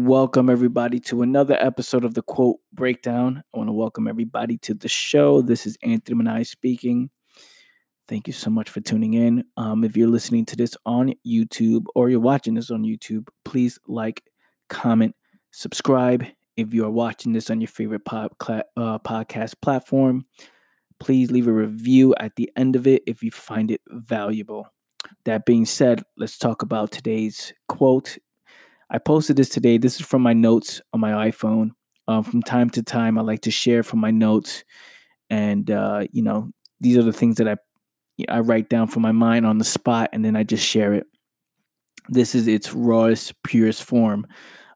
Welcome, everybody, to another episode of the Quote Breakdown. I want to welcome everybody to the show. This is Anthony Manai speaking. Thank you so much for tuning in. Um, if you're listening to this on YouTube or you're watching this on YouTube, please like, comment, subscribe. If you are watching this on your favorite uh, podcast platform, please leave a review at the end of it if you find it valuable. That being said, let's talk about today's quote. I posted this today. This is from my notes on my iPhone. Um, from time to time, I like to share from my notes, and uh, you know, these are the things that I I write down from my mind on the spot, and then I just share it. This is its rawest, purest form.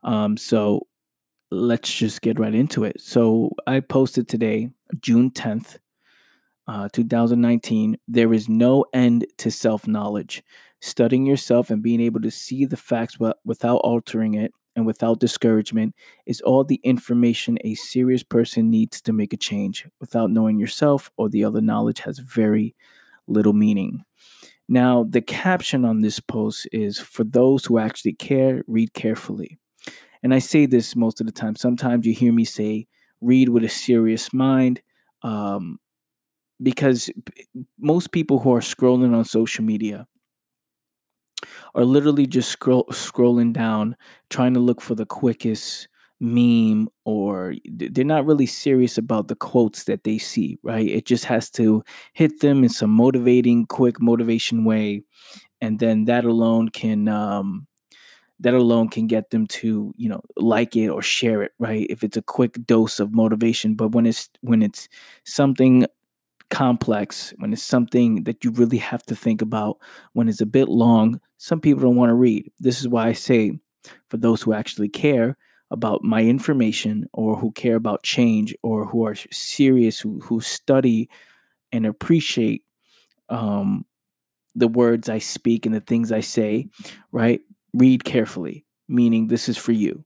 Um, so let's just get right into it. So I posted today, June tenth, uh, 2019. There is no end to self knowledge studying yourself and being able to see the facts without altering it and without discouragement is all the information a serious person needs to make a change. Without knowing yourself or the other knowledge has very little meaning. Now, the caption on this post is for those who actually care, read carefully. And I say this most of the time. Sometimes you hear me say, read with a serious mind. Um, because most people who are scrolling on social media, are literally just scroll, scrolling down trying to look for the quickest meme or they're not really serious about the quotes that they see right? It just has to hit them in some motivating quick motivation way and then that alone can um that alone can get them to you know like it or share it right? If it's a quick dose of motivation but when it's when it's something complex, when it's something that you really have to think about, when it's a bit long, some people don't want to read. This is why I say, for those who actually care about my information or who care about change or who are serious, who, who study and appreciate um, the words I speak and the things I say, right? Read carefully, meaning this is for you.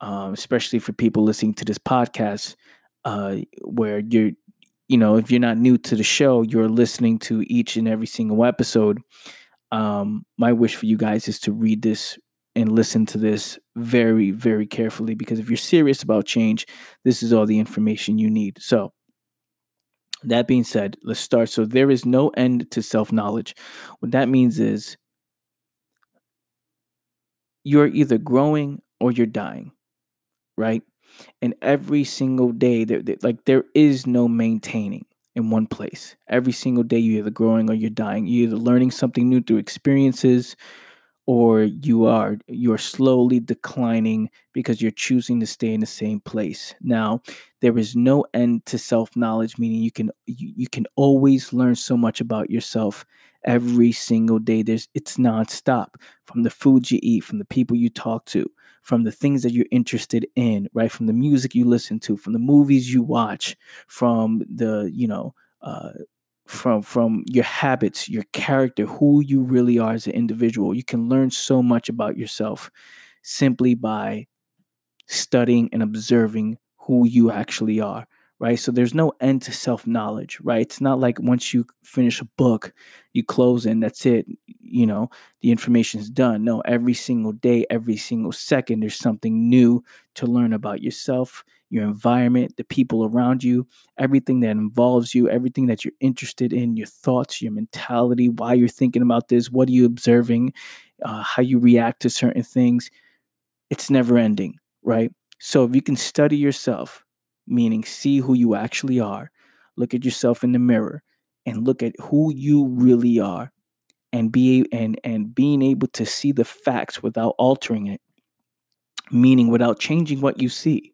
Um, especially for people listening to this podcast, uh, where you're you know, if you're not new to the show, you're listening to each and every single episode. Um, my wish for you guys is to read this and listen to this very, very carefully because if you're serious about change, this is all the information you need. So, that being said, let's start. So, there is no end to self knowledge. What that means is you're either growing or you're dying, right? And every single day there, like there is no maintaining in one place. Every single day you're either growing or you're dying. You're either learning something new through experiences or you are you're slowly declining because you're choosing to stay in the same place. Now there is no end to self knowledge meaning you can you, you can always learn so much about yourself every single day. There's it's nonstop from the food you eat from the people you talk to from the things that you're interested in right? From the music you listen to from the movies you watch from the you know uh, from from your habits your character who you really are as an individual. You can learn so much about yourself simply by studying and observing who you actually are right? So there's no end to self-knowledge right? It's not like once you finish a book you close and that's it you know the information is done. No every single day every single second there's something new to learn about yourself your environment the people around you everything that involves you everything that you're interested in your thoughts your mentality why you're thinking about this what are you observing uh, how you react to certain things. It's never ending right? So if you can study yourself meaning see who you actually are look at yourself in the mirror and look at who you really are and be and and being able to see the facts without altering it meaning without changing what you see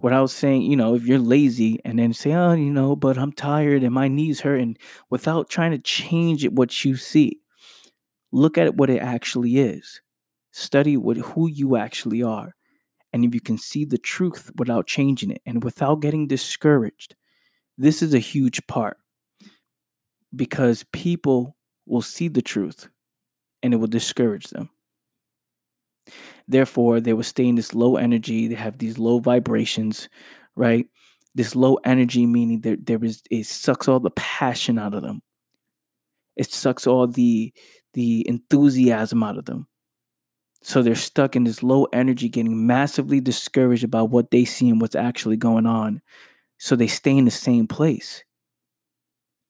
without saying you know if you're lazy and then say oh you know but i'm tired and my knees hurt and without trying to change it what you see look at what it actually is study what who you actually are and if you can see the truth without changing it and without getting discouraged this is a huge part because people will see the truth and it will discourage them. Therefore, they will stay in this low energy, they have these low vibrations, right? This low energy meaning there there is it sucks all the passion out of them. It sucks all the the enthusiasm out of them. So they're stuck in this low energy, getting massively discouraged about what they see and what's actually going on. So they stay in the same place.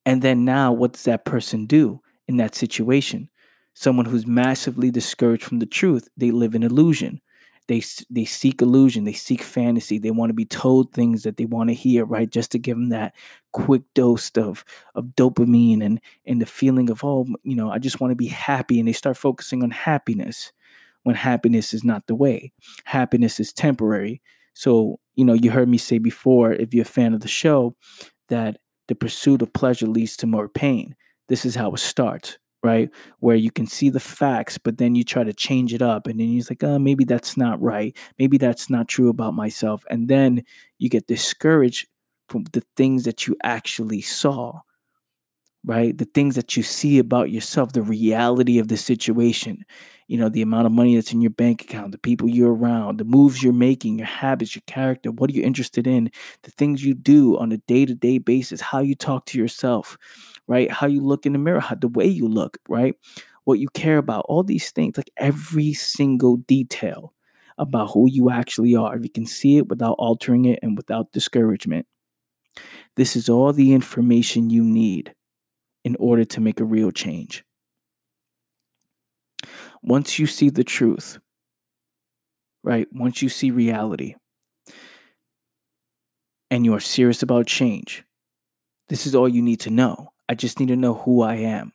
And then now, what does that person do in that situation? Someone who's massively discouraged from the truth, they live in illusion. They, they seek illusion, they seek fantasy, they want to be told things that they want to hear, right? Just to give them that quick dose of, of dopamine and, and the feeling of, oh, you know, I just want to be happy. And they start focusing on happiness when happiness is not the way. Happiness is temporary. So, you know, you heard me say before, if you're a fan of the show, that the pursuit of pleasure leads to more pain. This is how it starts, right? Where you can see the facts, but then you try to change it up. And then you're like, oh, maybe that's not right. Maybe that's not true about myself. And then you get discouraged from the things that you actually saw, right? The things that you see about yourself, the reality of the situation you know the amount of money that's in your bank account the people you're around the moves you're making your habits your character what are you interested in the things you do on a day-to-day basis how you talk to yourself right? How you look in the mirror how, the way you look right? What you care about all these things like every single detail about who you actually are if you can see it without altering it and without discouragement. This is all the information you need in order to make a real change once you see the truth, right? Once you see reality and you are serious about change, this is all you need to know. I just need to know who I am.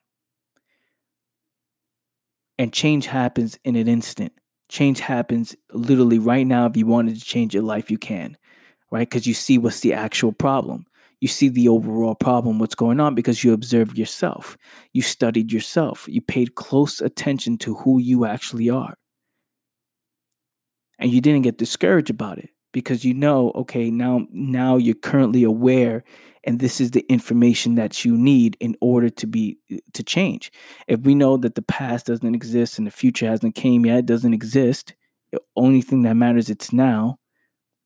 And change happens in an instant. Change happens literally right now. If you wanted to change your life, you can, right? Because you see what's the actual problem you see the overall problem, what's going on, because you observed yourself. You studied yourself. You paid close attention to who you actually are. And you didn't get discouraged about it because you know, okay, now now you're currently aware and this is the information that you need in order to be to change. If we know that the past doesn't exist and the future hasn't came yet, doesn't exist, the only thing that matters it's now,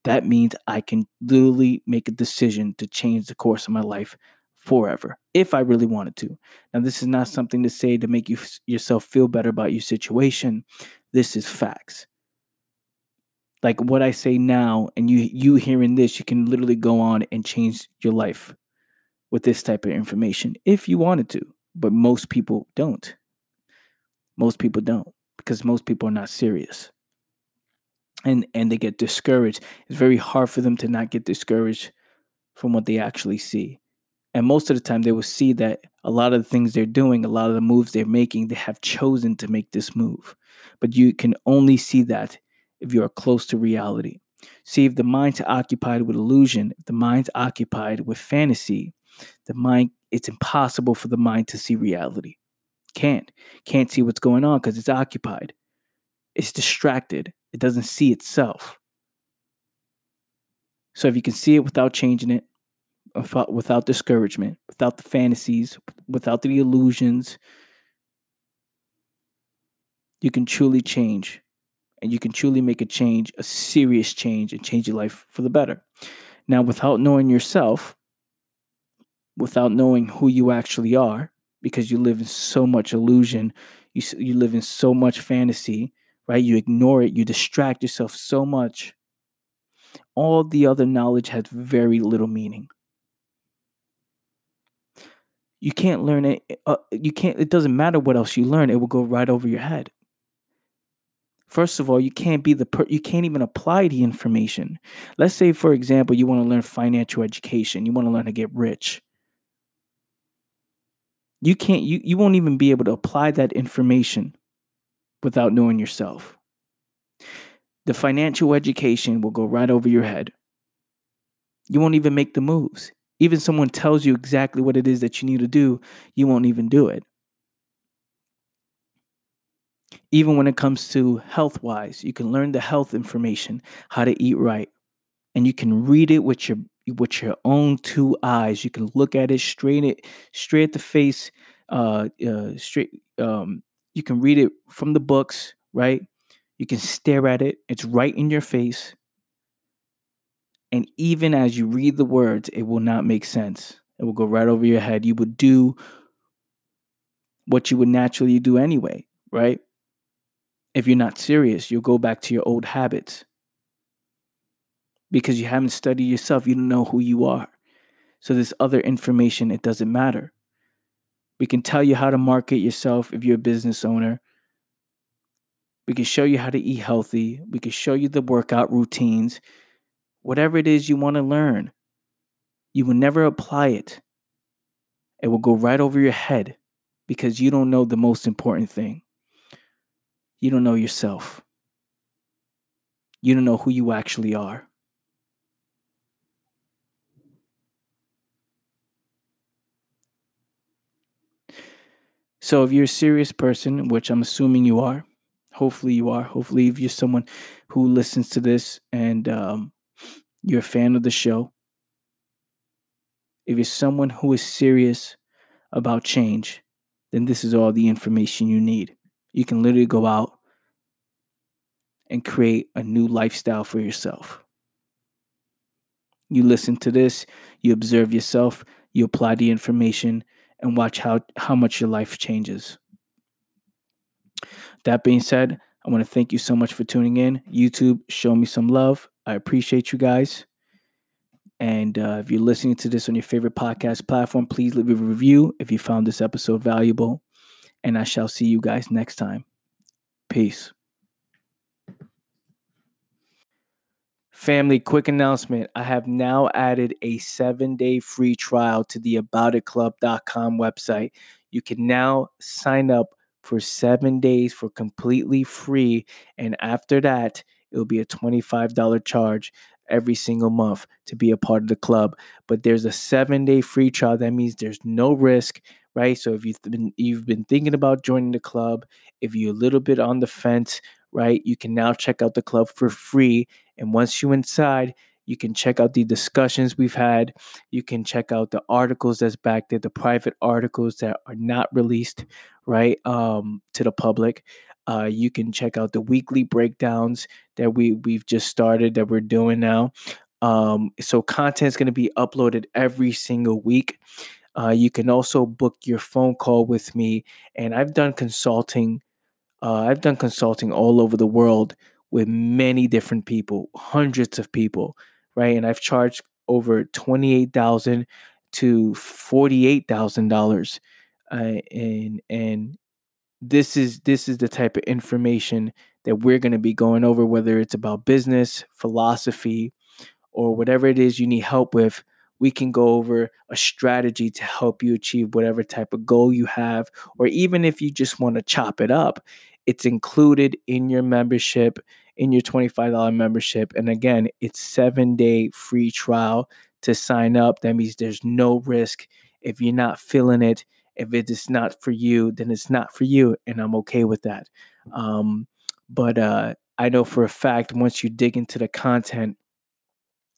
that means I can literally make a decision to change the course of my life forever if I really wanted to. Now, this is not something to say to make you yourself feel better about your situation. This is facts. Like what I say now, and you you hearing this, you can literally go on and change your life with this type of information if you wanted to. But most people don't. Most people don't because most people are not serious and and they get discouraged. It's very hard for them to not get discouraged from what they actually see. And most of the time they will see that a lot of the things they're doing a lot of the moves they're making they have chosen to make this move. But you can only see that if you are close to reality. See if the mind's occupied with illusion if the mind's occupied with fantasy the mind it's impossible for the mind to see reality. Can't. Can't see what's going on because it's occupied. It's distracted it doesn't see itself. So if you can see it without changing it, without, discouragement, without the fantasies, without the illusions, you can truly change. And you can truly make a change, a serious change, and change your life for the better. Now, without knowing yourself, without knowing who you actually are, because you live in so much illusion, you, you live in so much fantasy, right? You ignore it, you distract yourself so much. All the other knowledge has very little meaning. You can't learn it. Uh, you can't. It doesn't matter what else you learn; it will go right over your head. First of all, you can't be the per- you can't even apply the information. Let's say, for example, you want to learn financial education. You want to learn to get rich. You can't. You you won't even be able to apply that information without knowing yourself. The financial education will go right over your head. You won't even make the moves. Even someone tells you exactly what it is that you need to do, you won't even do it. Even when it comes to health wise, you can learn the health information, how to eat right, and you can read it with your with your own two eyes. You can look at it straight it straight at the face, uh, uh straight um, you can read it from the books, right? You can stare at it, it's right in your face. And even as you read the words, it will not make sense. It will go right over your head. You would do what you would naturally do anyway, right? If you're not serious, you'll go back to your old habits because you haven't studied yourself. You don't know who you are. So, this other information, it doesn't matter. We can tell you how to market yourself if you're a business owner. We can show you how to eat healthy. We can show you the workout routines. Whatever it is you want to learn, you will never apply it. It will go right over your head because you don't know the most important thing. You don't know yourself. You don't know who you actually are. So, if you're a serious person, which I'm assuming you are, hopefully you are, hopefully, if you're someone who listens to this and um, you're a fan of the show, if you're someone who is serious about change, then this is all the information you need. You can literally go out and create a new lifestyle for yourself. You listen to this, you observe yourself, you apply the information, and watch how, how much your life changes. That being said, I want to thank you so much for tuning in. YouTube, show me some love. I appreciate you guys. And uh, if you're listening to this on your favorite podcast platform, please leave a review if you found this episode valuable. And I shall see you guys next time. Peace. Family, quick announcement. I have now added a seven day free trial to the aboutitclub.com website. You can now sign up for seven days for completely free. And after that, it'll be a $25 charge every single month to be a part of the club. But there's a seven day free trial. That means there's no risk, right? So if you've been you've been thinking about joining the club, if you're a little bit on the fence, right, you can now check out the club for free and once you're inside, you can check out the discussions we've had. You can check out the articles that's back there, the private articles that are not released, right, um, to the public. Uh, you can check out the weekly breakdowns that we we've just started that we're doing now. Um, so content is going to be uploaded every single week. Uh, you can also book your phone call with me, and I've done consulting. Uh, I've done consulting all over the world with many different people, hundreds of people, right? And I've charged over twenty-eight thousand to forty-eight thousand uh, dollars, and and this is this is the type of information that we're going to be going over, whether it's about business, philosophy, or whatever it is you need help with. We can go over a strategy to help you achieve whatever type of goal you have, or even if you just want to chop it up, it's included in your membership in your $25 membership. And again, it's seven day free trial to sign up. That means there's no risk. If you're not feeling it, if it is not for you, then it's not for you. And I'm okay with that. Um, but uh, I know for a fact once you dig into the content,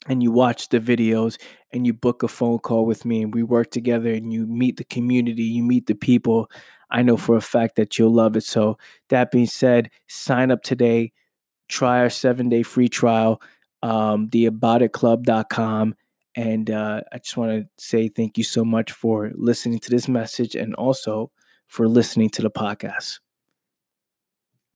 and you watch the videos and you book a phone call with me and we work together and you meet the community, you meet the people, I know for a fact that you'll love it. So, that being said, sign up today try our seven day free trial, um, theaboutitclub.com. And uh, I just want to say thank you so much for listening to this message and also for listening to the podcast.